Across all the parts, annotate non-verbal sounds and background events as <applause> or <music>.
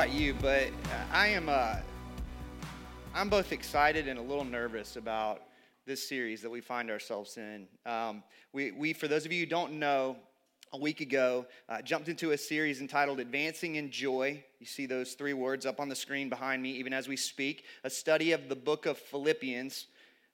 About you, but I am uh, I'm both excited and a little nervous about this series that we find ourselves in. Um, we, we, for those of you who don't know, a week ago uh, jumped into a series entitled Advancing in Joy. You see those three words up on the screen behind me, even as we speak. A study of the book of Philippians.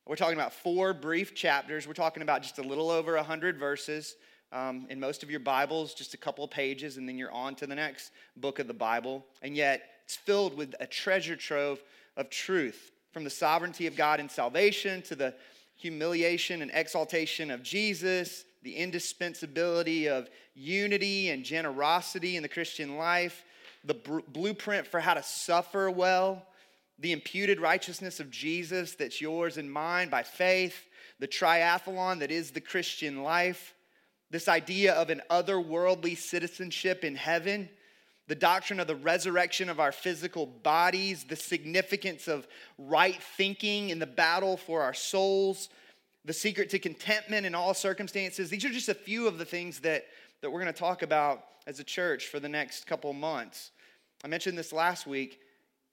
We're talking about four brief chapters. We're talking about just a little over 100 verses um, in most of your Bibles, just a couple of pages, and then you're on to the next book of the Bible. And yet, it's filled with a treasure trove of truth from the sovereignty of God in salvation to the humiliation and exaltation of Jesus, the indispensability of unity and generosity in the Christian life, the br- blueprint for how to suffer well, the imputed righteousness of Jesus that's yours and mine by faith, the triathlon that is the Christian life this idea of an otherworldly citizenship in heaven, the doctrine of the resurrection of our physical bodies, the significance of right thinking in the battle for our souls, the secret to contentment in all circumstances. These are just a few of the things that, that we're going to talk about as a church for the next couple months. I mentioned this last week.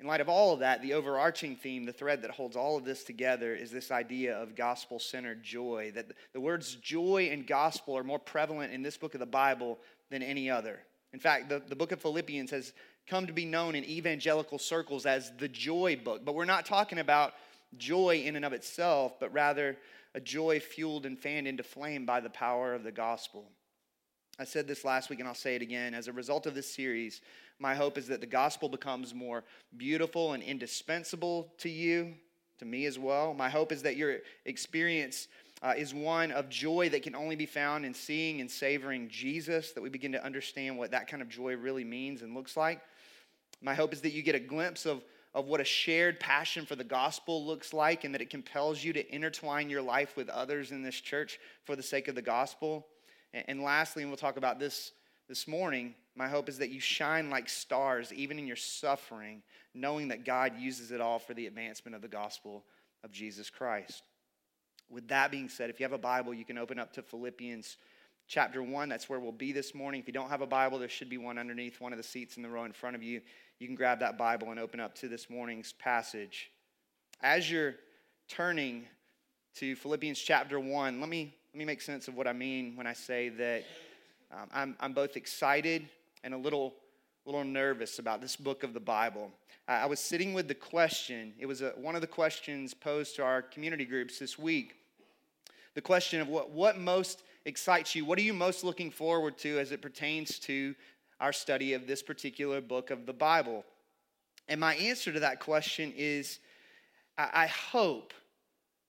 In light of all of that, the overarching theme, the thread that holds all of this together, is this idea of gospel centered joy. That the words joy and gospel are more prevalent in this book of the Bible than any other. In fact, the, the book of Philippians has come to be known in evangelical circles as the joy book. But we're not talking about joy in and of itself, but rather a joy fueled and fanned into flame by the power of the gospel. I said this last week and I'll say it again. As a result of this series, my hope is that the gospel becomes more beautiful and indispensable to you, to me as well. My hope is that your experience uh, is one of joy that can only be found in seeing and savoring Jesus, that we begin to understand what that kind of joy really means and looks like. My hope is that you get a glimpse of, of what a shared passion for the gospel looks like and that it compels you to intertwine your life with others in this church for the sake of the gospel. And, and lastly, and we'll talk about this this morning, my hope is that you shine like stars, even in your suffering, knowing that God uses it all for the advancement of the gospel of Jesus Christ. With that being said, if you have a Bible, you can open up to Philippians chapter 1. That's where we'll be this morning. If you don't have a Bible, there should be one underneath one of the seats in the row in front of you. You can grab that Bible and open up to this morning's passage. As you're turning to Philippians chapter 1, let me let me make sense of what I mean when I say that um, I'm, I'm both excited and a little, little nervous about this book of the Bible. I, was sitting with the question, it was a, one of the questions posed to our community groups this week. The question of what, what most excites you? What are you most looking forward to as it pertains to our study of this particular book of the Bible? And my answer to that question is I, I hope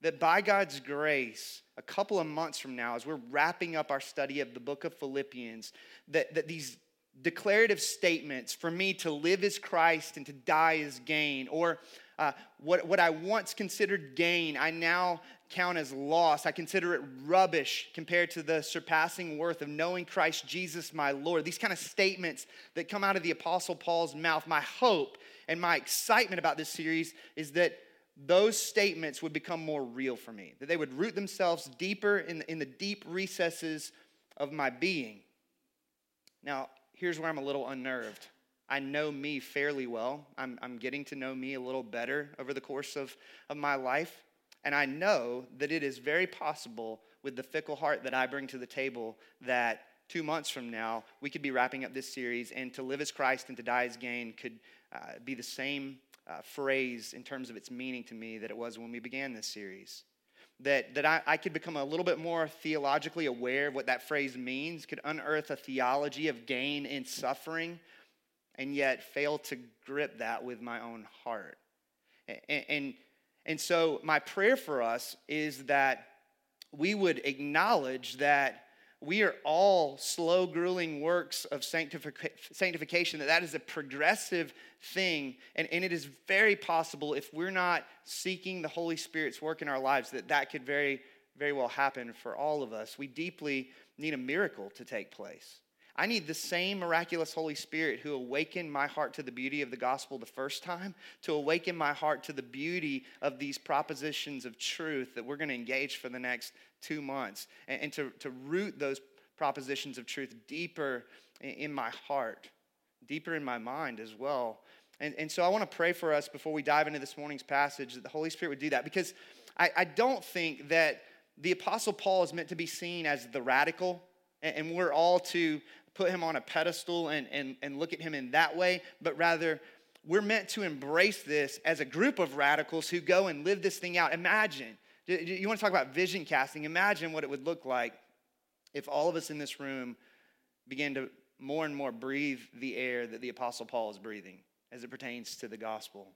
that by God's grace, a couple of months from now, as we're wrapping up our study of the book of Philippians, that, that these declarative statements for me to live as Christ and to die as gain, or uh, what, what I once considered gain, I now count as loss. I consider it rubbish compared to the surpassing worth of knowing Christ Jesus my Lord. These kind of statements that come out of the Apostle Paul's mouth. My hope and my excitement about this series is that those statements would become more real for me, that they would root themselves deeper in in the deep recesses of my being. Now, here's where I'm a little unnerved. I know me fairly well. I'm, I'm getting to know me a little better over the course of, of my life. And I know that it is very possible, with the fickle heart that I bring to the table, that two months from now, we could be wrapping up this series, and to live as Christ and to die as gain could uh, be the same uh, phrase in terms of its meaning to me that it was when we began this series. That, that I, I could become a little bit more theologically aware of what that phrase means, could unearth a theology of gain in suffering, and yet fail to grip that with my own heart. And, and, and so, my prayer for us is that we would acknowledge that we are all slow grueling works of sanctification that that is a progressive thing and, and it is very possible if we're not seeking the holy spirit's work in our lives that that could very very well happen for all of us. We deeply need a miracle to take place I need the same miraculous Holy Spirit who awakened my heart to the beauty of the gospel the first time to awaken my heart to the beauty of these propositions of truth that we're going to engage for the next two months and, and to, to root those propositions of truth deeper in, my heart. deeper in my mind as well. And, and so I want to pray for us before we dive into this morning's passage that the Holy Spirit would do that because I, I don't think that the Apostle Paul is meant to be seen as the radical, and, and we're all to put him on a pedestal and, and, and look at him in that way, but rather we're meant to embrace this as a group of radicals who go and live this thing out. Imagine, you want to talk about vision casting? Imagine what it would look like if all of us in this room began to more and more breathe the air that the Apostle Paul is breathing as it pertains to the gospel.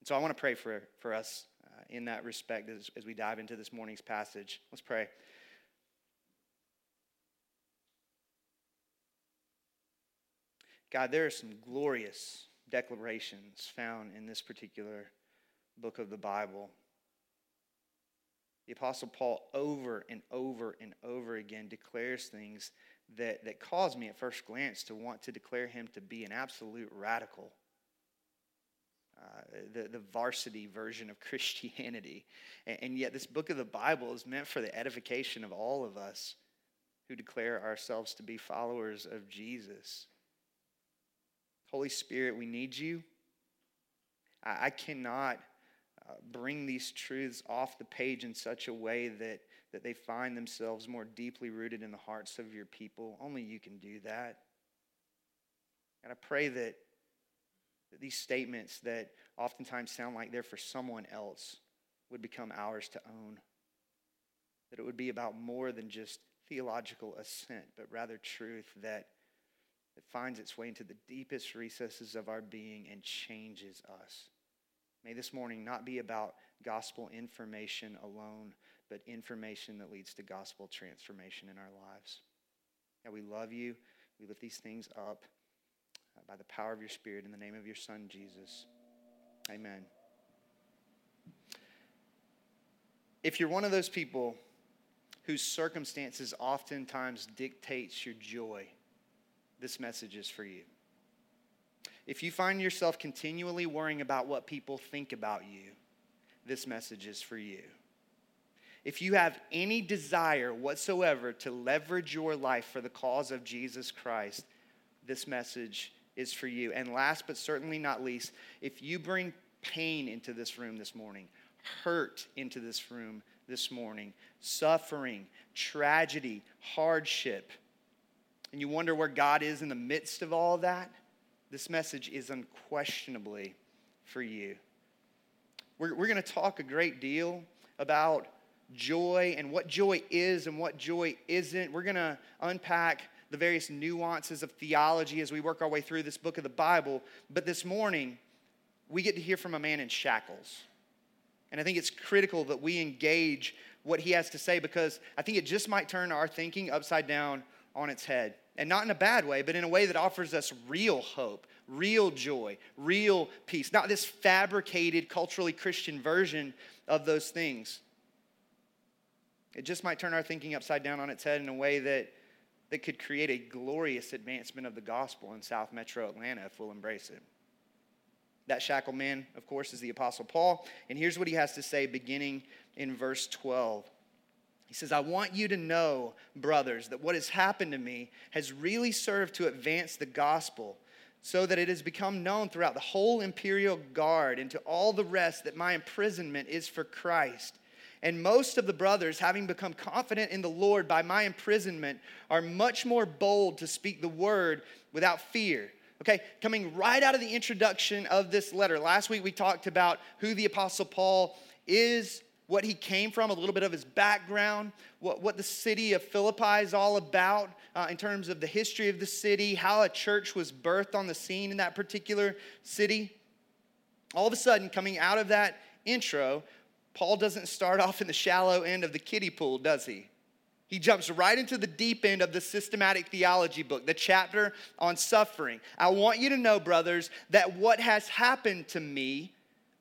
And so I want to pray for, for us uh, in that respect as, as we dive into this morning's passage. Let's pray. God, there are some glorious declarations found in this particular book of the Bible. The Apostle Paul, over and over and over again, declares things that, that cause me at first glance to want to declare him to be an absolute radical. Uh, the, the varsity version of <laughs> Christianity. And, and yet, this book of the Bible is meant for the edification of all of us who declare ourselves to be followers of Jesus. Holy Spirit, we need you. I, I cannot uh, bring these truths off the page in such a way that, that they find themselves more deeply rooted in the hearts of your people. Only you can do that. And I pray that, that these statements that oftentimes sound like they're for someone else would become ours to own. That it would be about more than just theological assent, but rather truth that, that finds its way into the deepest recesses of our being and changes us. May this morning not be about gospel information alone, but information that leads to gospel transformation in our lives. God, we love you. We lift these things up uh, by the power of your Spirit in the name of your Son, Jesus. Amen. If you're one of those people whose circumstances oftentimes dictates your joy, this message is for you. If you find yourself continually worrying about what people think about you, this message is for you. If you have any desire whatsoever to leverage your life for the cause of Jesus Christ, this message is for you. And last but certainly not least, if you bring pain into this room this morning, hurt into this room this morning, suffering, tragedy, hardship, and you wonder where God is in the midst of all of that, this message is unquestionably for you. We're, we're going to talk a great deal about joy and what joy is and what joy isn't. We're going to unpack the various nuances of theology as we work our way through this book of the Bible. But this morning, we get to hear from a man in shackles. And I think it's critical that we engage what he has to say because I think it just might turn our thinking upside down on its head. And not in a bad way, but in a way that offers us real hope, real joy, real peace. Not this fabricated, culturally Christian version of those things. It just might turn our thinking upside down on its head in a way that, that could create a glorious advancement of the gospel in South Metro Atlanta if we'll embrace it. That shackled man, of course, is the Apostle Paul. And here's what he has to say beginning in verse 12. He says, I want you to know, brothers, that what has happened to me has really served to advance the gospel so that it has become known throughout the whole imperial guard and to all the rest that my imprisonment is for Christ. And most of the brothers, having become confident in the Lord by my imprisonment, are much more bold to speak the word without fear. Okay, coming right out of the introduction of this letter. Last week we talked about who the Apostle Paul is, what he came from, a little bit of his background, what, what the city of Philippi is all about uh, in terms of the history of the city, how a church was birthed on the scene in that particular city. All of a sudden, coming out of that intro, Paul doesn't start off in the shallow end of the kiddie pool, does he? He jumps right into the deep end of the systematic theology book, the chapter on suffering. I want you to know, brothers, that what has happened to me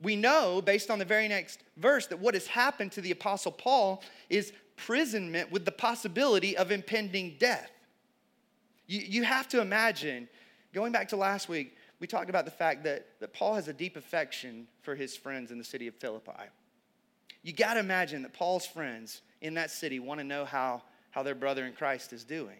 we know, based on the very next verse, that what has happened to the Apostle Paul is imprisonment with the possibility of impending death. You, you have to imagine, going back to last week, we talked about the fact that, that Paul has a deep affection for his friends in the city of Philippi. You got to imagine that Paul's friends in that city want to know how, how their brother in Christ is doing.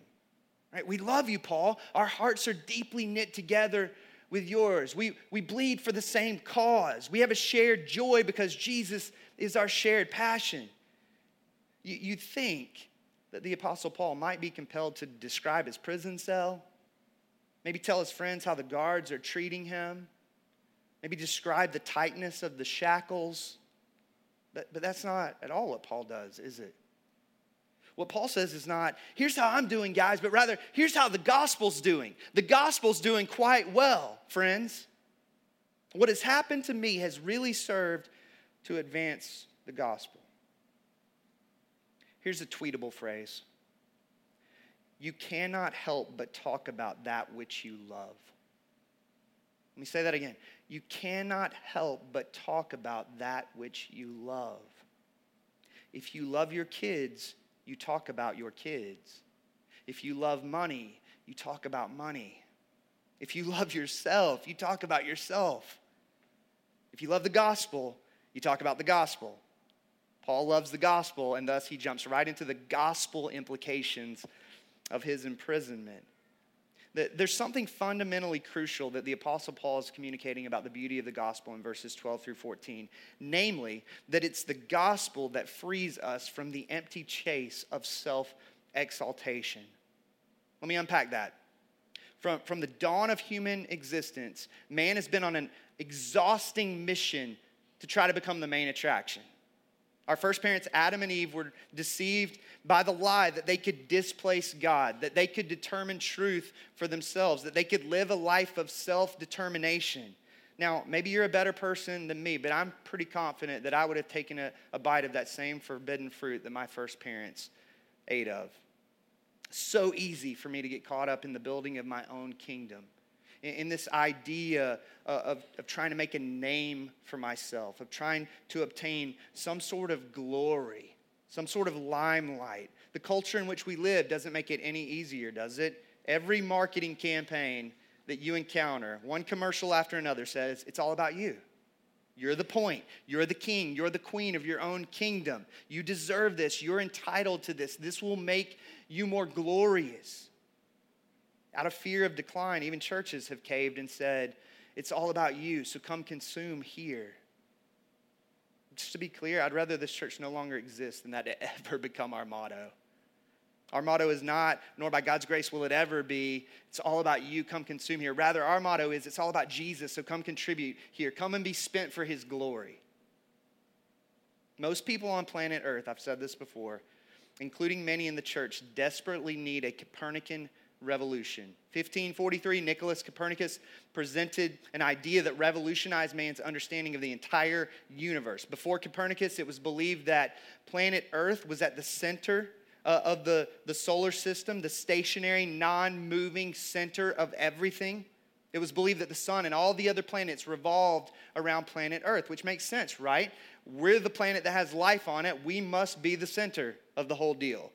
Right? We love you, Paul. Our hearts are deeply knit together with yours. We, we bleed for the same cause. We have a shared joy because Jesus is our shared passion. You, you think that the Apostle Paul might be compelled to describe his prison cell, maybe tell his friends how the guards are treating him, maybe describe the tightness of the shackles. But, but that's not at all what Paul does, is it? What Paul says is not, here's how I'm doing, guys, but rather, here's how the gospel's doing. The gospel's doing quite well, friends. What has happened to me has really served to advance the gospel. Here's a tweetable phrase You cannot help but talk about that which you love. Let me say that again. You cannot help but talk about that which you love. If you love your kids, you talk about your kids. If you love money, you talk about money. If you <laughs> love yourself, you talk about yourself. If you love the gospel, you talk about the gospel. Paul loves the gospel, and thus he jumps right into the gospel implications of his imprisonment. There's something fundamentally crucial that the Apostle Paul is communicating about the beauty of the gospel in verses 12 through 14. Namely, that it's the gospel that frees us from the empty chase of self exaltation. Let me unpack that. From, from the dawn of human existence, man has been on an exhausting mission to try to become the main attraction. Our first parents, Adam and Eve, were deceived by the lie that they could displace God, that they could determine truth for themselves, that they could live a life of self determination. Now, maybe you're a better person than me, but I'm pretty confident that I would have taken a, a bite of that same forbidden fruit that my first parents ate of. So easy for me to get caught up in the building of my own kingdom in, this idea uh, of, of trying to make a name for myself, of trying to obtain some sort of glory, some sort of limelight. The culture in which we live doesn't make it any easier, does it? Every marketing campaign that you encounter, one commercial after another says, it's all about you. You're the point. You're the king. You're the queen of your own kingdom. You deserve this. You're entitled to this. This will make you more glorious. Out of fear of decline, even churches have caved and said, It's all about you, so come consume here. Just to be clear, I'd rather this church no longer exist than that it <laughs> ever become our motto. Our motto is not, nor by God's grace will it ever be, it's all about you, come consume here. Rather, our motto is, it's all about Jesus, so come contribute here. Come and be spent for his glory. Most people on planet Earth, I've said this before, including many in the church, desperately need a Copernican revolution. 1543, Nicholas Copernicus presented an idea that revolutionized man's understanding of the entire universe. Before Copernicus, it was believed that planet Earth was at the center uh, of the, the solar system, the stationary, non moving center of everything. It was believed that the sun and all the other planets revolved around planet Earth, which makes sense, right? We're the planet that has life on it. We must be the center of the whole deal.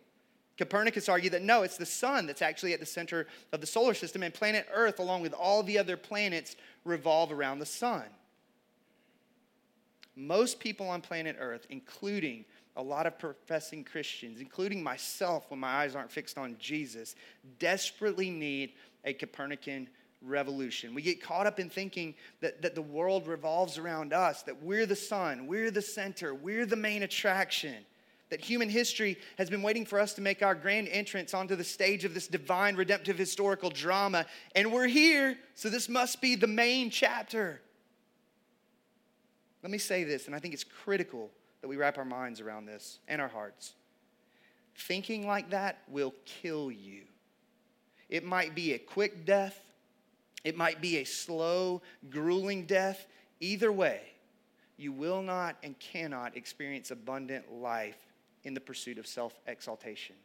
Copernicus argued that no, it's the sun that's actually at the center of the solar system, and planet Earth, along with all the other planets, revolve around the sun. Most people on planet Earth, including a lot of professing Christians, including myself when my eyes aren't fixed on Jesus, desperately need a Copernican revolution. We get caught up in thinking that, that the world revolves around us, that we're the sun, we're the center, we're the main attraction that human history has been waiting for us to make our grand entrance onto the stage of this divine redemptive historical drama. And we're here, so this must be the main chapter. Let me say this, and I think it's critical that we wrap our minds around this and our hearts. Thinking like that will kill you. It might be a quick death, it might be a slow, grueling death. Either way, you will not and cannot experience abundant life in the pursuit of self exaltation.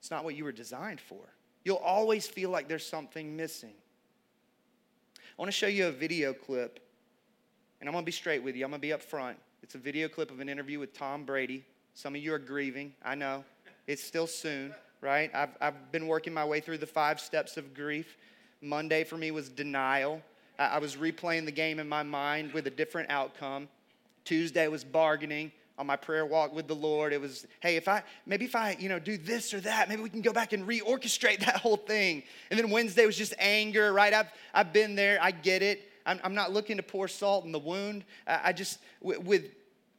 It's not what you were designed for. You'll always feel like there's something missing. I want to show you a video clip, and I'm going to be straight with you. I'm going to be up front. It's a video clip of an interview with Tom Brady. Some of you are grieving. I know. It's still soon, right? I've, I've been working my way through the five steps of grief. Monday for me was denial. I, I was replaying the game in my mind with a different outcome. Tuesday was bargaining. On my prayer walk with the Lord. It was, hey, if I maybe if I, you know, do this or that, maybe we can go back and reorchestrate <laughs> that whole thing. And then Wednesday was just anger, right? I've I've been there, I get it. I'm, I'm not looking to pour salt in the wound. I just with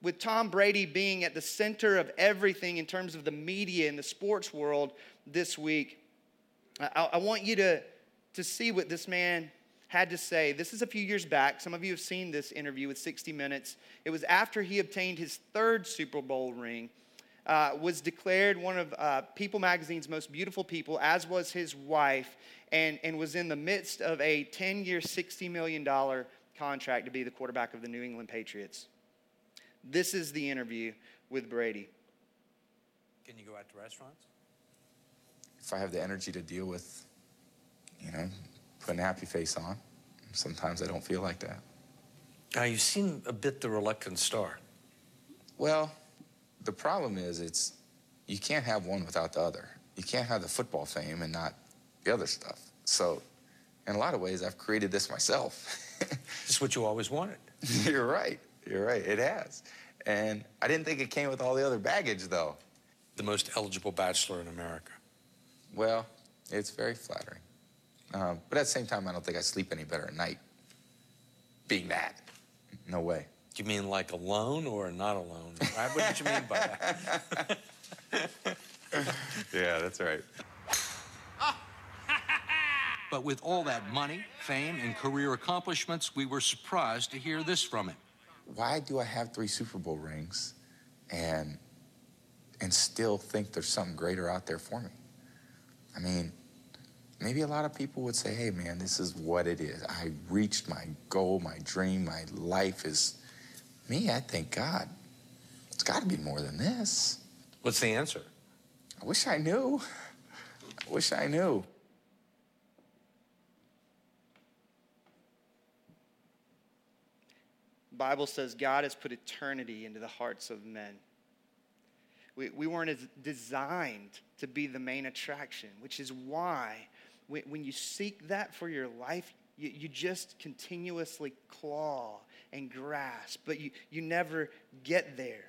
with Tom Brady being at the center of everything in terms of the media and the sports world this week, I, I want you to, to see what this man had to say. This is a few years back. Some of you have seen this interview with 60 Minutes. It was after he obtained his third Super Bowl ring, uh, was declared one of uh, People Magazine's most beautiful people, as was his wife, and, and was in the midst of a 10 year, $60 million contract to be the quarterback of the New England Patriots. This is the interview with Brady. Can you go out to restaurants? If I have the energy to deal with, you know, putting a happy face on, sometimes I don't feel like that. Now, you seem a bit the reluctant star. Well, the problem is it's you can't have one without the other. You can't have the football fame and not the other stuff. So, in a lot of ways, I've created this myself. <laughs> this what you always wanted. You're right. You're right. It has. And I didn't think it came with all the other baggage, though. The most eligible bachelor in America. Well, it's very flattering. Uh, but at the same time, I don't think I sleep any better at night. Being that. No way. Do you mean like alone or not alone? what did you mean by that? <laughs> yeah, that's right. <laughs> But with all that money, fame, and career accomplishments, we were surprised to hear this from him why do I have three Super Bowl rings and and still think there's something greater out there for me? I mean, maybe a lot of people would say, hey man, this is what it is. I reached my goal, my dream, my life is me, I thank God, it's gotta be more than this. What's the answer? I wish I knew. I wish I knew. Bible says God has put eternity into the hearts of men. We, we weren't designed to be the main attraction, which is why when, when you seek that for your life, you, you just continuously claw and grasp, but you, you never get there.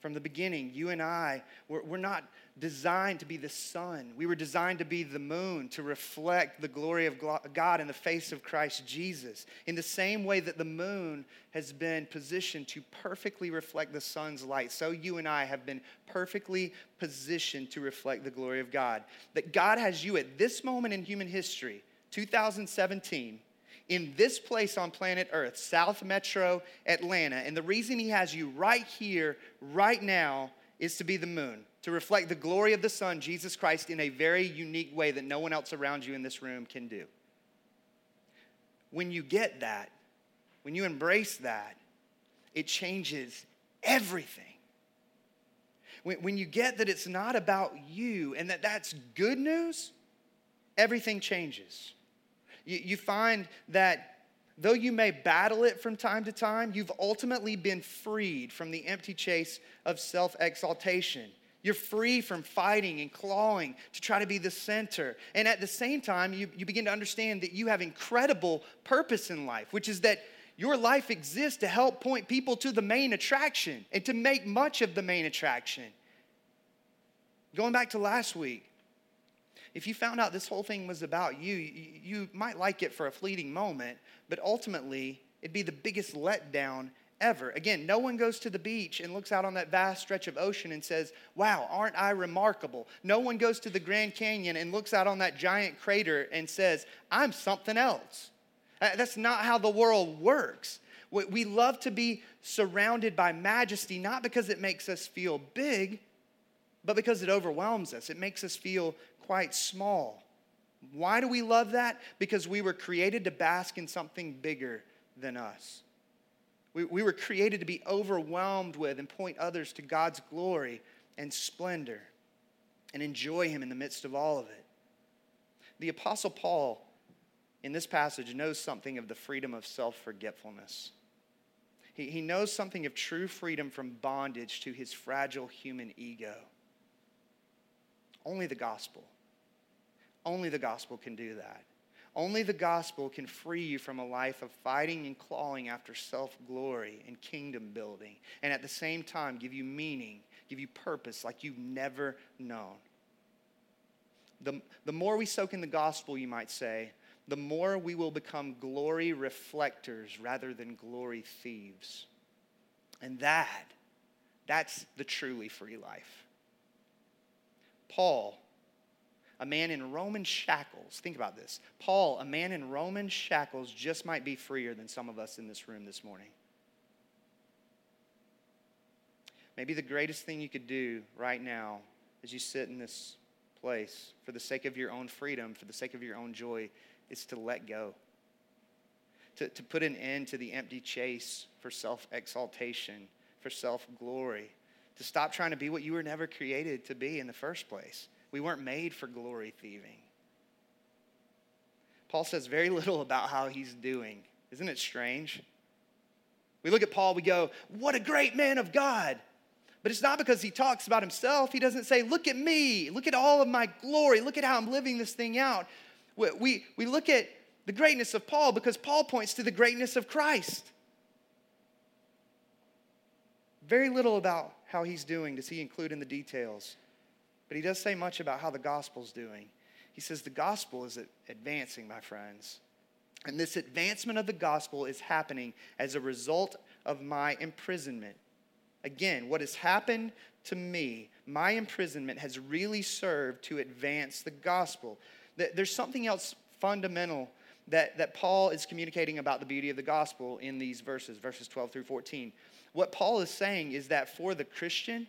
From the beginning, you and I, we're, we're not designed to be the sun. We were designed to be the moon, to reflect the glory of God in the face of Christ Jesus. In the same way that the moon has been positioned to perfectly reflect the sun's light, so you and I have been perfectly positioned to reflect the glory of God. That God has you at this moment in human history, 2017 in this place on planet Earth, South Metro Atlanta. And the reason He has you right here, right now, is to be the moon, to reflect the glory of the Son, Jesus Christ, in a very unique way that no one else around you in this room can do. When you get that, when you embrace that, it changes everything. When, when you get that it's not about you and that that's good news, everything changes. You, you find that though you may battle it from time to time, you've ultimately been freed from the empty chase of self exaltation. You're free from fighting and clawing to try to be the center. And at the same time, you, you begin to understand that you have incredible purpose in life, which is that your life exists to help point people to the main attraction and to make much of the main attraction. Going back to last week, if you found out this whole thing was about you, you might like it for a fleeting moment, but ultimately, it'd be the biggest letdown ever. Again, no one goes to the beach and looks out on that vast stretch of ocean and says, Wow, aren't I remarkable? No one goes to the Grand Canyon and looks out on that giant crater and says, I'm something else. Uh, that's not how the world works. We love to be surrounded by majesty, not because it makes us feel big, but because it overwhelms us. It makes us feel quite small. Why do we love that? Because we were created to bask in something bigger than us. We, we were created to be overwhelmed with and point others to God's glory and splendor and enjoy Him in the midst of all of it. The Apostle Paul, in this passage, knows something of the freedom of self forgetfulness. He, he knows something of true freedom from bondage to his fragile human ego. Only the gospel only the gospel can do that. Only the gospel can free you from a life of fighting and clawing after self glory and kingdom building, and at the same time give you meaning, give you purpose like you've never known. The, the more we soak in the gospel, you might say, the more we will become glory reflectors rather than glory thieves. And that, that's the truly free life. Paul, a man in Roman shackles, think about this. Paul, a man in Roman shackles, just might be freer than some of us in this room this morning. Maybe the greatest thing you could do right now as you sit in this place for the sake of your own freedom, for the sake of your own joy, is to let go. To, to put an end to the empty chase for self exaltation, for self glory, to stop trying to be what you were never created to be in the first place. We weren't made for glory thieving. Paul says very little about how he's doing. Isn't it strange? We look at Paul, we go, What a great man of God. But it's not because he talks about himself. He doesn't say, Look at me. Look at all of my glory. Look at how I'm living this thing out. We, we, we look at the greatness of Paul because Paul points to the greatness of Christ. Very little about how he's doing does he include in the details. But he does say much about how the gospel's doing. He says the gospel is advancing, my friends. And this advancement of the gospel is happening as a result of my imprisonment. Again, what has happened to me, my imprisonment has really served to advance the gospel. There's something else fundamental that, that Paul is communicating about the beauty of the gospel in these verses, verses 12 through 14. What Paul is saying is that for the Christian,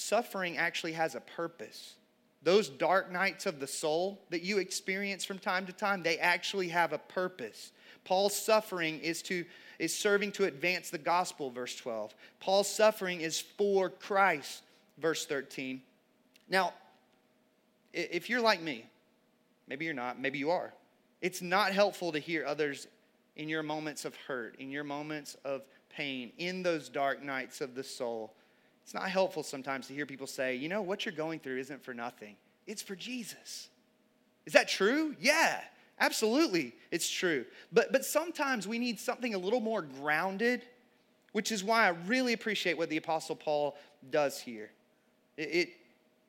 suffering actually has a purpose. Those dark nights of the soul that you experience from time to time, they actually have a purpose. Paul's suffering is to is serving to advance the gospel verse 12. Paul's suffering is for Christ verse 13. Now, if you're like me, maybe you're not, maybe you are. It's not helpful to hear others in your moments of hurt, in your moments of pain, in those dark nights of the soul it's not helpful sometimes to hear people say, you know, what you're going through isn't for nothing, it's for Jesus. Is that true? Yeah, absolutely, it's true. But, but sometimes we need something a little more grounded, which is why I really appreciate what the Apostle Paul does here. It, it,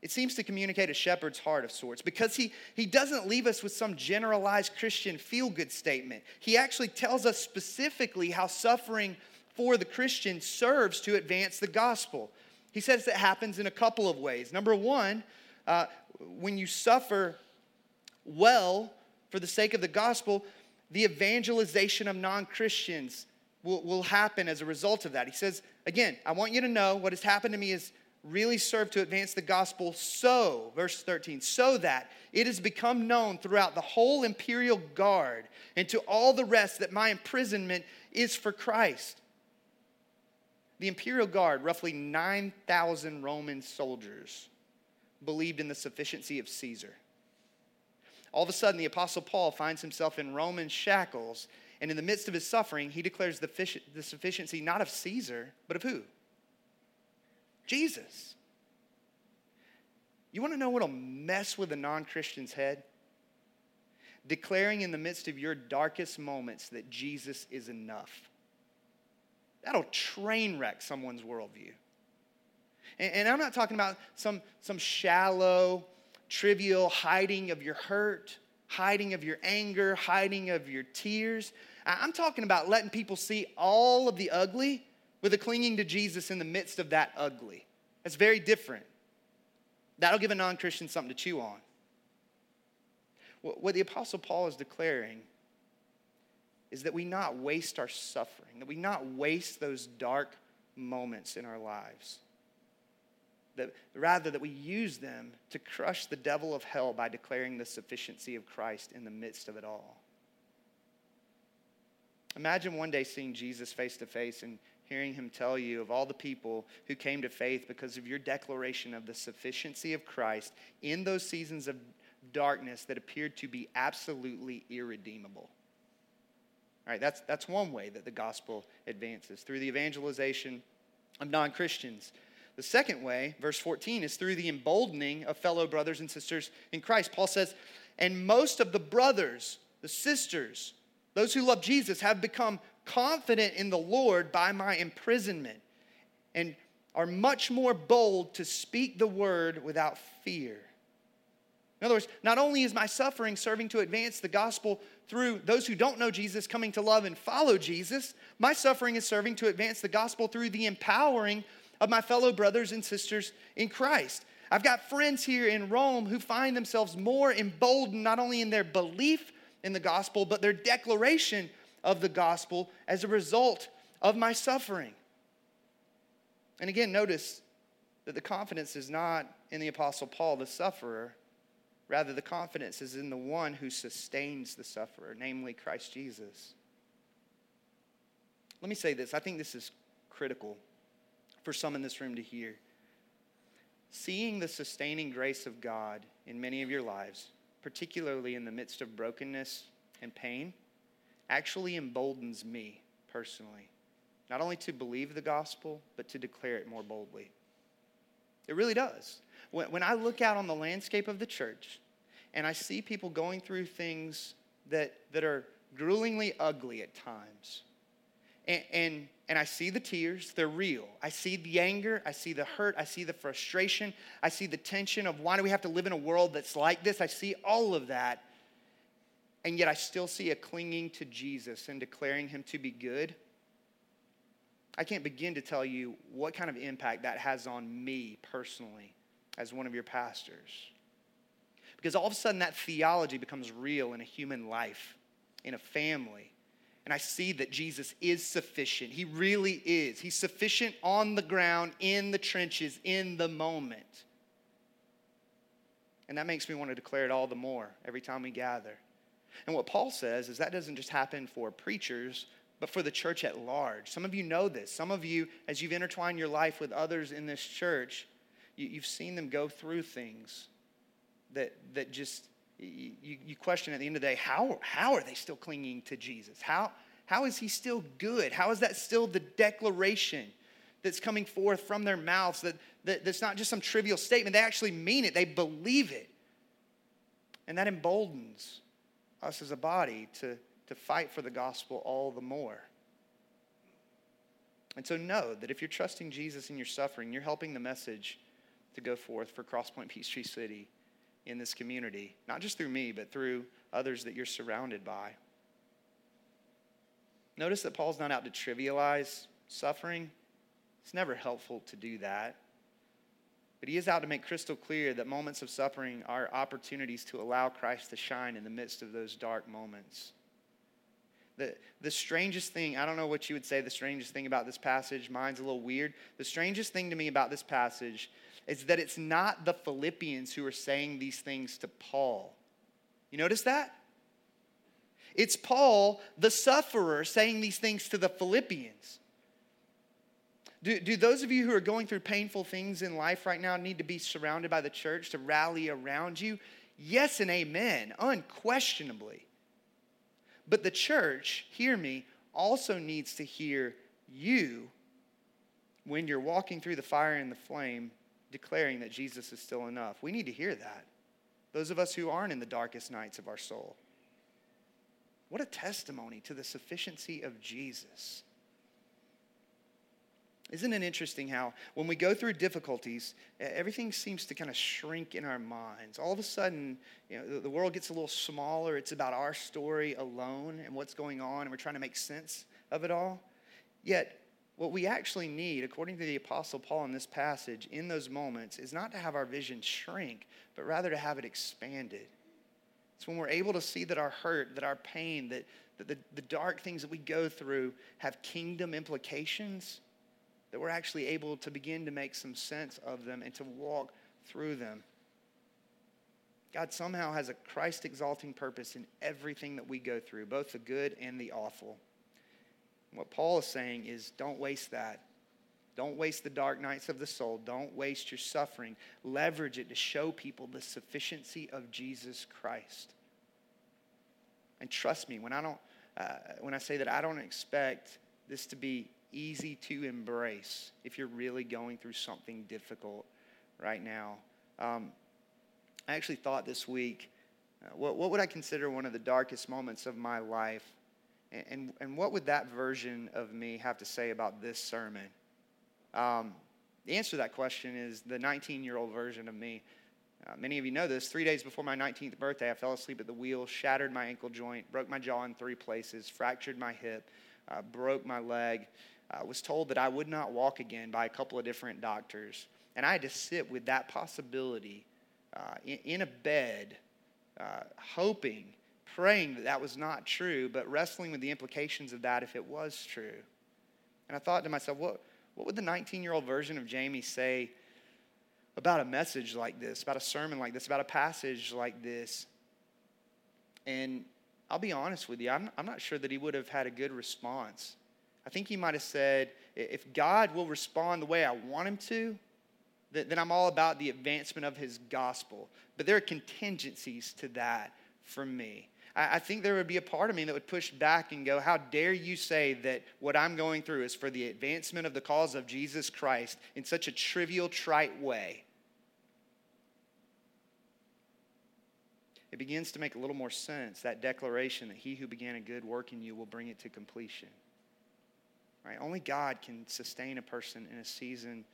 it seems to communicate a shepherd's heart of sorts because he, he doesn't leave us with some generalized Christian feel good statement. He actually tells us specifically how suffering for the Christian serves to advance the gospel. He says it happens in a couple of ways. Number one, uh, when you suffer well for the sake of the gospel, the evangelization of non Christians will, will happen as a result of that. He says, again, I want you to know what has happened to me is really served to advance the gospel so, verse 13, so that it has become known throughout the whole imperial guard and to all the rest that my imprisonment is for Christ. The imperial guard, roughly 9,000 Roman soldiers, believed in the sufficiency of Caesar. All of a sudden, the Apostle Paul finds himself in Roman shackles, and in the midst of his suffering, he declares the, the sufficiency not of Caesar, but of who? Jesus. You want to know what'll mess with a non Christian's head? Declaring in the midst of your darkest moments that Jesus is enough. That'll train wreck someone's worldview. And, and I'm not talking about some, some shallow, trivial hiding of your hurt, hiding of your anger, hiding of your tears. I'm talking about letting people see all of the ugly with a clinging to Jesus in the midst of that ugly. That's very different. That'll give a non Christian something to chew on. What the Apostle Paul is declaring is that we not waste our suffering, that we not waste those dark moments in our lives. That rather that we use them to crush the devil of hell by declaring the sufficiency of Christ in the midst of it all. Imagine one day seeing Jesus face to face and hearing him tell you of all the people who came to faith because of your declaration of the sufficiency of Christ in those seasons of darkness that appeared to be absolutely irredeemable. All right, that's, that's one way that the gospel advances through the evangelization of non Christians. The second way, verse 14, is through the emboldening of fellow brothers and sisters in Christ. Paul says, and most of the brothers the sisters, those who love Jesus, have become confident in the Lord by my imprisonment and are much more bold to speak the word without fear. In other words, not only is my suffering serving to advance the gospel through those who don't know Jesus coming to love and follow Jesus, my suffering is serving to advance the gospel through the empowering of my fellow brothers and sisters in Christ. I've got friends here in Rome who find themselves more emboldened not only in their belief in the gospel, but their declaration of the gospel as a result of my suffering. And again, notice that the confidence is not in the Apostle Paul, the sufferer, Rather, the confidence is in the one who sustains the sufferer, namely Christ Jesus. Let me say this I think this is critical for some in this room to hear. Seeing the sustaining grace of God in many of your lives, particularly in the midst of brokenness and pain, actually emboldens me personally, not only to believe the gospel, but to declare it more boldly. It really does. When, when I look out on the landscape of the church and I see people going through things that, that are gruelingly ugly at times, and, and, and I see the tears, they're real. I see the anger, I see the hurt, I see the frustration, I see the tension of why do we have to live in a world that's like this? I see all of that. And yet I still see a clinging to Jesus and declaring him to be good. I can't begin to tell you what kind of impact that has on me personally as one of your pastors. Because all of a sudden, that theology becomes real in a human life, in a family. And I see that Jesus is sufficient. He really is. He's sufficient on the ground, in the trenches, in the moment. And that makes me want to declare it all the more every time we gather. And what Paul says is that doesn't just happen for preachers, but for the church at large. Some of you know this. Some of you, as you've intertwined your life with others in this church, you, have seen them go through things that, that just, you, you question at the end of the day, how, how are they still clinging to Jesus? How, how is he still good? How is that still the declaration that's coming forth from their mouths that, that, that's not just some trivial statement? They actually mean it, they believe it. And that emboldens us as a body to, to fight for the gospel all the more. And so know that if you're trusting Jesus in your suffering, you're helping the message to go forth for Crosspoint Peachtree City in this community, not just through me, but through others that you're surrounded by. Notice that Paul's not out to trivialize suffering. It's never helpful to do that. But he is out to make crystal clear that moments of suffering are opportunities to allow Christ to shine in the midst of those dark moments. The, the strangest thing, I don't know what you would say the strangest thing about this passage, mine's a little weird. The strangest thing to me about this passage is that it's not the Philippians who are saying these things to Paul. You notice that? It's Paul, the sufferer, saying these things to the Philippians. Do, do those of you who are going through painful things in life right now need to be surrounded by the church to rally around you? Yes and amen, unquestionably. But the church, hear me, also needs to hear you when you're walking through the fire and the flame declaring that Jesus is still enough. We need to hear that. Those of us who aren't in the darkest nights of our soul. What a testimony to the sufficiency of Jesus. Isn't it interesting how when we go through difficulties, everything seems to kind of shrink in our minds? All of a sudden, you know, the world gets a little smaller. It's about our story alone and what's going on, and we're trying to make sense of it all. Yet, what we actually need, according to the Apostle Paul in this passage, in those moments, is not to have our vision shrink, but rather to have it expanded. It's when we're able to see that our hurt, that our pain, that, that the, the dark things that we go through have kingdom implications, that we're actually able to begin to make some sense of them and to walk through them. God somehow has a Christ exalting purpose in everything that we go through, both the good and the awful. What Paul is saying is don't waste that. Don't waste the dark nights of the soul. Don't waste your suffering. Leverage it to show people the sufficiency of Jesus Christ. And trust me, when I don't, uh, when I say that I don't expect this to be easy to embrace if you're really going through something difficult right now. Um, I actually thought this week Uh, what, what would I consider one of the darkest moments of my life? And, and, and what would that version of me have to say about this sermon? Um, the answer to that question is the 19 year old version of me. Uh, many of you know this. Three days before my 19th birthday, I fell asleep at the wheel, shattered my ankle joint, broke my jaw in three places, fractured my hip, uh, broke my leg. I was told that I would not walk again by a couple of different doctors. And I had to sit with that possibility uh, in, in, a bed, uh, hoping, praying that that was not true, but wrestling with the implications of that if it was true. And I thought to myself, what, what would the 19 year old version of Jamie say about a message like this, about a sermon like this, about a passage like this? And I'll be honest with you, I'm, I'm not sure that he would have had a good response. I think he might have said, if God will respond the way I want him to, then I'm all about the advancement of his gospel. But there are contingencies to that for me. I think there would be a part of me that would push back and go, How dare you say that what I'm going through is for the advancement of the cause of Jesus Christ in such a trivial, trite way? It begins to make a little more sense that declaration that he who began a good work in you will bring it to completion. Right? Only God can sustain a person in a season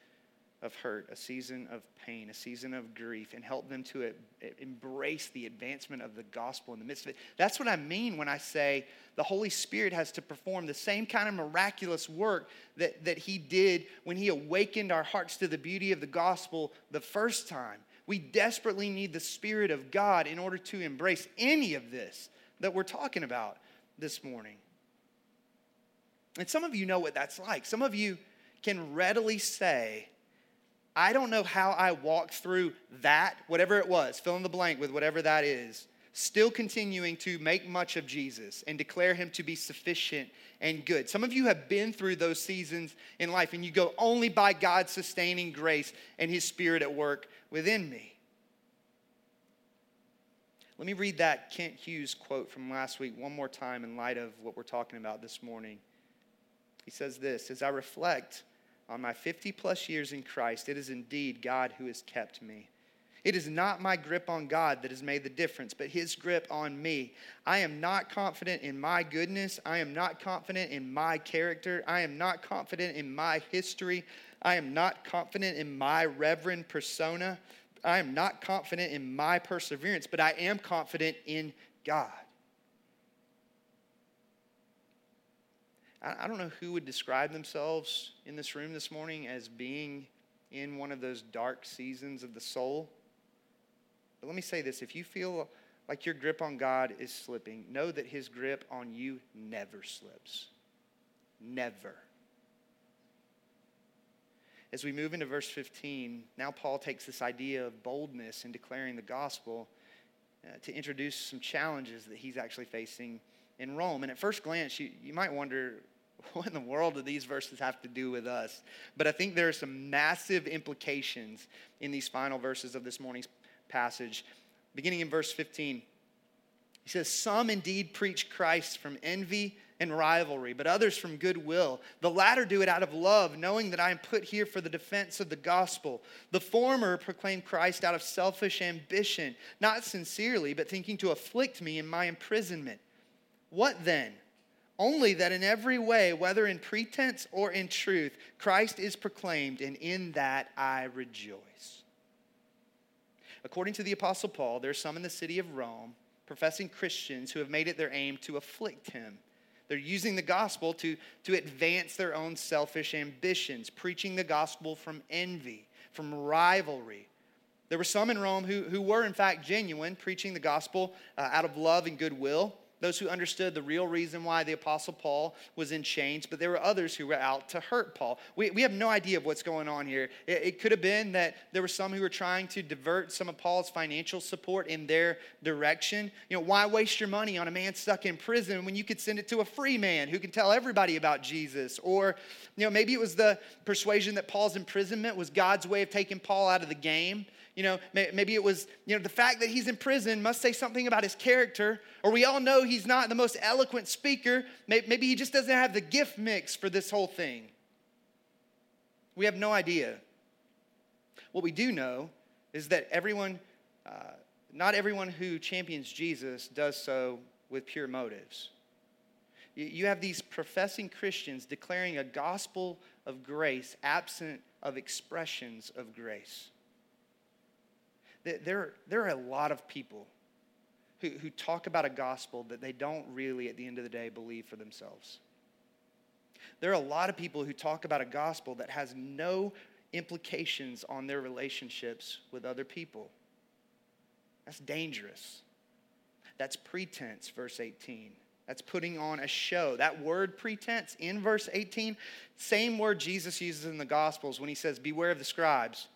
of hurt, a season of pain, a season of grief, and help them to embrace the advancement of the gospel in the midst of it. That's what I mean when I say the Holy Spirit has to perform the same kind of miraculous work that, that He did when He awakened our hearts to the beauty of the gospel the first time. We desperately need the Spirit of God in order to embrace any of this that we're talking about this morning. And some of you know what that's like. Some of you can readily say, I don't know how I walked through that, whatever it was, fill in the blank with whatever that is, still continuing to make much of Jesus and declare him to be sufficient and good. Some of you have been through those seasons in life and you go, only by God's sustaining grace and his spirit at work within me. Let me read that Kent Hughes quote from last week one more time in light of what we're talking about this morning. He says this As I reflect on my 50 plus years in Christ, it is indeed God who has kept me. It is not my grip on God that has made the difference, but His grip on me. I am not confident in my goodness. I am not confident in my character. I am not confident in my history. I am not confident in my reverend persona. I am not confident in my perseverance, but I am confident in God. I don't know who would describe themselves in this room this morning as being in one of those dark seasons of the soul. But let me say this if you feel like your grip on God is slipping, know that his grip on you never slips. Never. As we move into verse 15, now Paul takes this idea of boldness in declaring the gospel uh, to introduce some challenges that he's actually facing in Rome. And at first glance, you, you might wonder, <laughs> what in the world do these verses have to do with us? But I think there are some massive implications in these final verses of this morning's passage. Beginning in verse 15, he says, Some indeed preach Christ from envy and rivalry, but others from goodwill. The latter do it out of love, knowing that I am put here for the defense of the gospel. The former proclaim Christ out of selfish ambition, not sincerely, but thinking to afflict me in my imprisonment. What then? Only that in every way, whether in pretense or in truth, Christ is proclaimed, and in that I rejoice. According to the Apostle Paul, there are some in the city of Rome, professing Christians, who have made it their aim to afflict him. They're using the gospel to, to advance their own selfish ambitions, preaching the gospel from envy, from rivalry. There were some in Rome who, who were, in fact, genuine, preaching the gospel uh, out of love and goodwill those who understood the real reason why the Apostle Paul was in chains, but there were others who were out to hurt Paul. We, we have no idea of what's going on here. It, it could have been that there were some who were trying to divert some of Paul's financial support in their direction. You know, why waste your money on a man stuck in prison when you could send it to a free man who can tell everybody about Jesus? Or, you know, maybe it was the persuasion that Paul's imprisonment was God's way of taking Paul out of the game you know, maybe it was, you know, the fact that he's in prison must say something about his character. Or we all know he's not the most eloquent speaker. Maybe he just doesn't have the gift mix for this whole thing. We have no idea. What we do know is that everyone, uh, not everyone who champions Jesus does so with pure motives. You have these professing Christians declaring a gospel of grace absent of expressions of grace. There, there are a lot of people who, who talk about a gospel that they don't really, at the end of the day, believe for themselves. There are a lot of people who talk about a gospel that has no implications on their relationships with other people. That's dangerous. That's pretense, verse 18. That's putting on a show. That word pretense in verse 18, same word Jesus uses in the Gospels when he says, Beware of the scribes.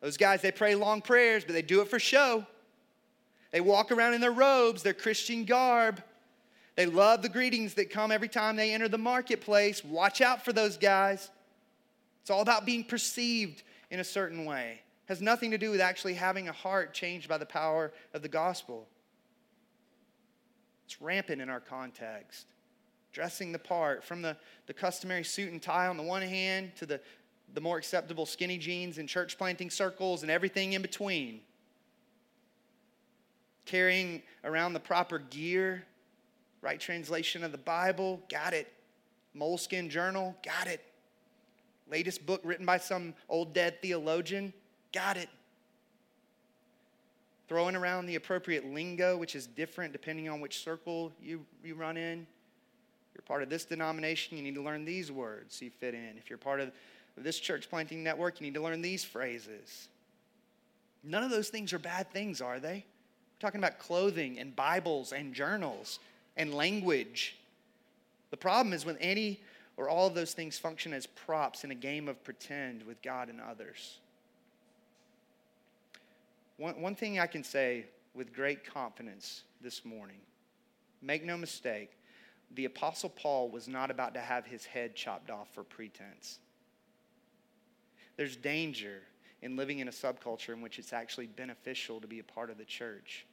Those guys, they pray long prayers, but they do it for show. They walk around in their robes, their Christian garb. They love the greetings that come every time they enter the marketplace. Watch out for those guys. It's all about being perceived in a certain way. It has nothing to do with actually having a heart changed by the power of the gospel. It's rampant in our context. Dressing the part, from the, the customary suit and tie on the one hand to the, the more acceptable skinny jeans and church planting circles and everything in between. Carrying around the proper gear, right translation of the Bible, got it. Moleskin journal, got it. Latest book written by some old dead theologian, got it throwing around the appropriate lingo, which is different depending on which circle you, you run in. If you're part of this denomination, you need to learn these words so you fit in. If you're part of this church planting network, you need to learn these phrases. None of those things are bad things, are they? We're talking about clothing and Bibles and journals and language. The problem is when any or all of those things function as props in a game of pretend with God and others. One, one thing I can say with great confidence this morning make no mistake, the Apostle Paul was not about to have his head chopped off for pretense. There's danger in living in a subculture in which it's actually beneficial to be a part of the church.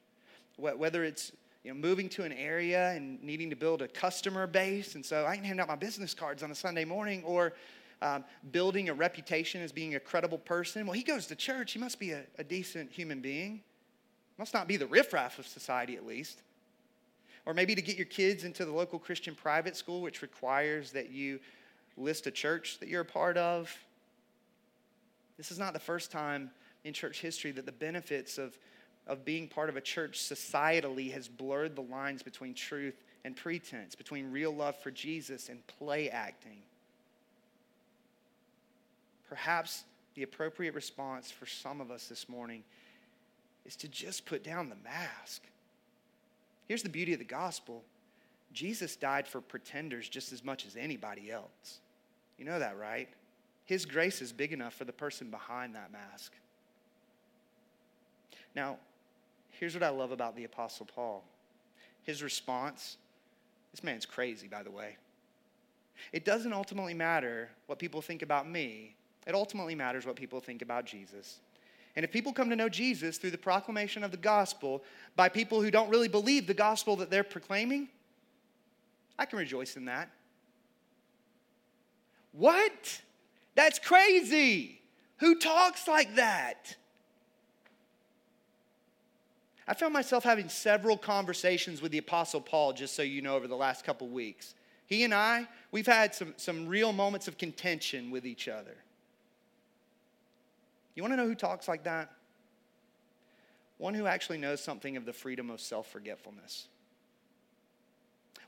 Whether it's you know, moving to an area and needing to build a customer base, and so I can hand out my business cards on a Sunday morning, or um, building a reputation as being a credible person. Well, he goes to church. He must be a, a decent human being. Must not be the riffraff of society, at least. Or maybe to get your kids into the local Christian private school, which requires that you list a church that you're a part of. This is not the first time in church history that the benefits of, of being part of a church societally has blurred the lines between truth and pretense, between real love for Jesus and play acting. Perhaps the appropriate response for some of us this morning is to just put down the mask. Here's the beauty of the gospel Jesus died for pretenders just as much as anybody else. You know that, right? His grace is big enough for the person behind that mask. Now, here's what I love about the Apostle Paul his response this man's crazy, by the way. It doesn't ultimately matter what people think about me it ultimately matters what people think about Jesus. And if people come to know Jesus through the proclamation of the gospel by people who don't really believe the gospel that they're proclaiming, I can rejoice in that. What? That's crazy. Who talks like that? I found myself having several conversations with the Apostle Paul, just so you know, over the last couple weeks. He and I, we've had some, some real moments of contention with each other. You want to know who talks like that? One who actually knows something of the freedom of self forgetfulness.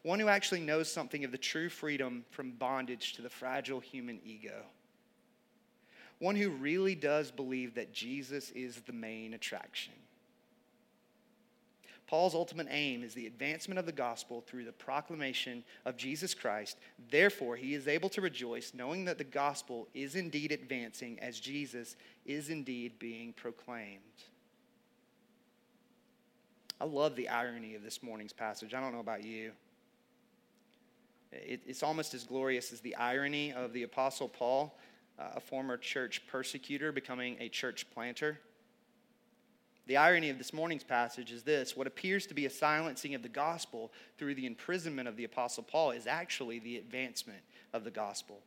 One who actually knows something of the true freedom from bondage to the fragile human ego. One who really does believe that Jesus is the main attraction. Paul's ultimate aim is the advancement of the gospel through the proclamation of Jesus Christ. Therefore, he is able to rejoice knowing that the gospel is indeed advancing as Jesus is indeed being proclaimed. I love the irony of this morning's passage. I don't know about you. it's almost as glorious as the irony of the Apostle Paul, uh, a former church persecutor, becoming a church planter. The irony of this morning's passage is this what appears to be a silencing of the gospel through the imprisonment of the Apostle Paul is actually the advancement of the gospel.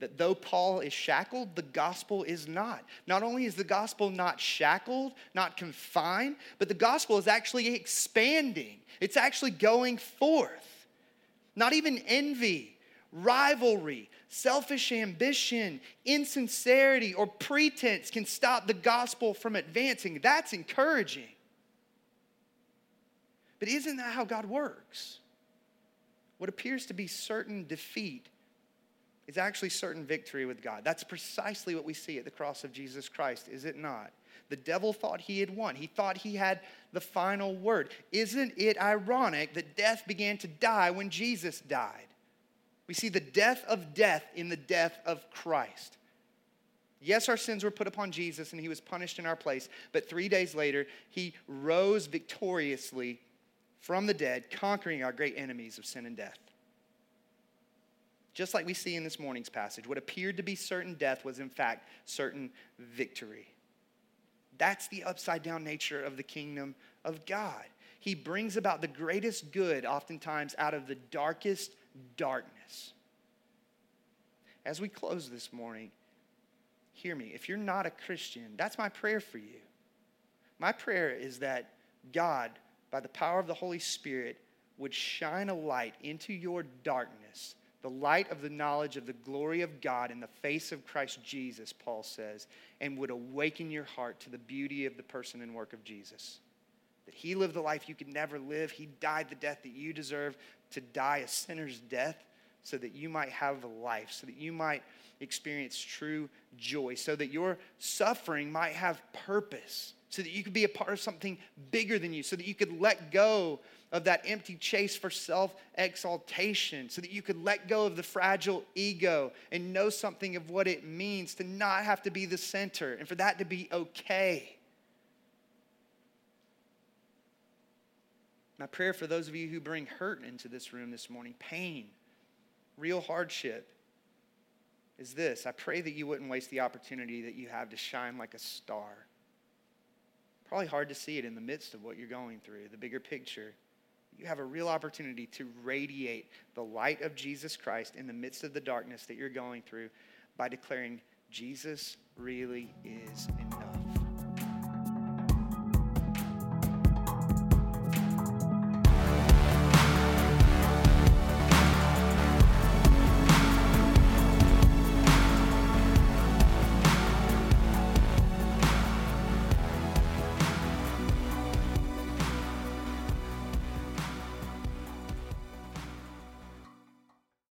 that though Paul is shackled, the gospel is not. Not only is the gospel not shackled, not confined, but the gospel is actually expanding. It's actually going forth. Not even envy, rivalry, selfish ambition, insincerity, or pretense can stop the gospel from advancing. That's encouraging. But isn't that how God works? What appears to be certain defeat is actually certain victory with God. That's precisely what we see at the cross of Jesus Christ, is it not? The devil thought he had won. He thought he had the final word. Isn't it ironic that death began to die when Jesus died? We see the death of death in the death of Christ. Yes, our sins were put upon Jesus and he was punished in our place, but three days later, he rose victoriously from the dead, conquering our great enemies of sin and death. Just like we see in this morning's passage, what appeared to be certain death was in fact certain victory. That's the upside down nature of the kingdom of God. He brings about the greatest good, oftentimes, out of the darkest darkness. As we close this morning, hear me. If you're not a Christian, that's my prayer for you. My prayer is that God, by the power of the Holy Spirit, would shine a light into your darkness the light of the knowledge of the glory of God in the face of Christ Jesus, Paul says, and would awaken your heart to the beauty of the person and work of Jesus. That he lived the life you could never live, he died the death that you deserve to die a sinner's death so that you might have life, so that you might experience true joy, so that your suffering might have purpose, so that you could be a part of something bigger than you, so that you could let go of that empty chase for self exaltation so that you could let go of the fragile ego and know something of what it means to not have to be the center and for that to be okay. My prayer for those of you who bring hurt into this room this morning, pain, real hardship, is this I pray that you wouldn't waste the opportunity that you have to shine like a star. Probably hard to see it in the midst of what you're going through, the bigger picture you have a real opportunity to radiate the light of Jesus Christ in the midst of the darkness that you're going through by declaring, Jesus really is